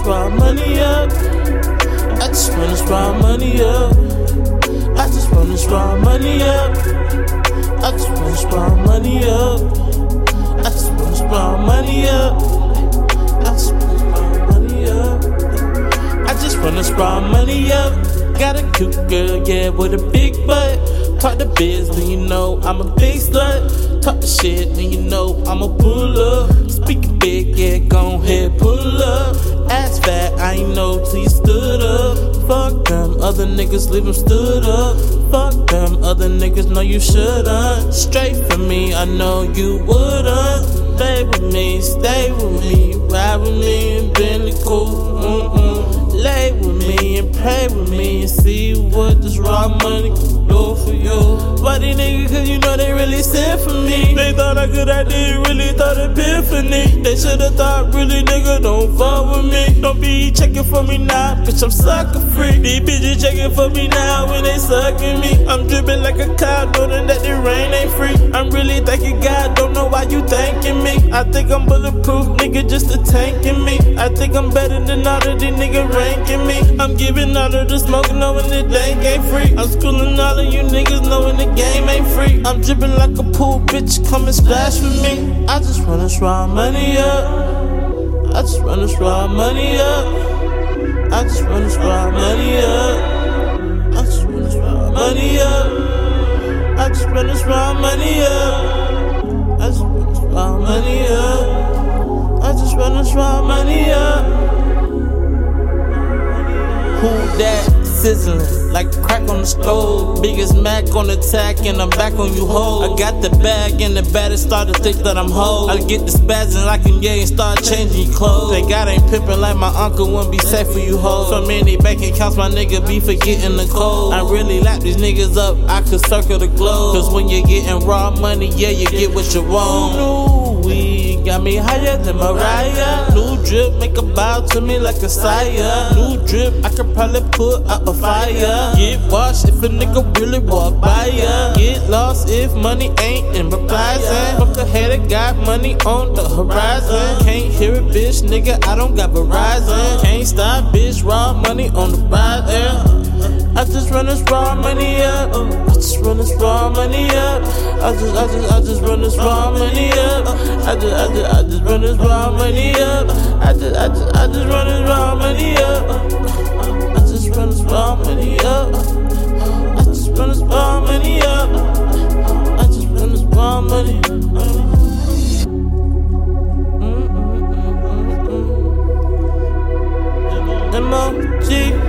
raw money up. I just run this raw money up. I just run this raw money up. I just run this raw money up. I just run this raw money up. I just run this raw money up. I just run this raw money up. Got a cute girl, yeah, with a big butt. Talk the biz, then you know I'm a big slut. Talk the shit, then you know I'm a pull up. Speaking big, yeah, gon' know till you stood up. Fuck them other niggas, leave them stood up. Fuck them other niggas, know you shouldn't. Straight from me, I know you wouldn't. Stay with me, stay with me, ride with me, and Bentley cool. Mm-mm. Lay with me and pray with me and see what this raw money do for you. Why these niggas, cause you know they really sent for me. They thought I could, I did really thought epiphany. They should've thought, really, nigga, don't fuck with me. Don't be checking for me now, bitch, I'm sucker free. These bitches checking for me now when they sucking me. I'm dripping like a cow, knowing that the rain ain't free. I'm really thanking God, don't know why you thanking me. I think I'm bulletproof, nigga, just a tanking me. I think I'm better than all of these niggas ranking me. I'm giving all of the smoke, knowing the dank ain't free. I'm schooling all of you niggas, knowing the game ain't free. I'm dripping like a pool, bitch, come and splash with me. I just this raw money up. I just this raw money up. I just this raw money up. I just this raw money up. I just this raw money up. I just this raw money up. I just this raw money up. Who that? Sizzling like crack on the stove. Biggest Mac on attack, and I'm back on you, ho. I got the bag, and the baddest start to think that I'm ho. I get the spazzing like I'm gay and start changing clothes. They got ain't pimping like my uncle wouldn't be safe for you, ho. So many bank accounts, my nigga be forgetting the code. I really lap these niggas up, I could circle the globe. Cause when you're getting raw money, yeah, you get what you want. New weed got me higher than Mariah. New drip make a bow to me like a sire. New drip, I could probably put out a fire. Get washed if a nigga really walk by ya. Get lost if money ain't in replies. Fuck a header, got money on the horizon. Can't hear it, bitch, nigga, I don't got Verizon. Can't stop, bitch, raw money on the rise. I just run this raw money up. I just run this raw money up. I just, I just, I just run this raw money up. I just, I just, I just run this raw money up. I just, I just, I. I. I just run this raw money up. cheap.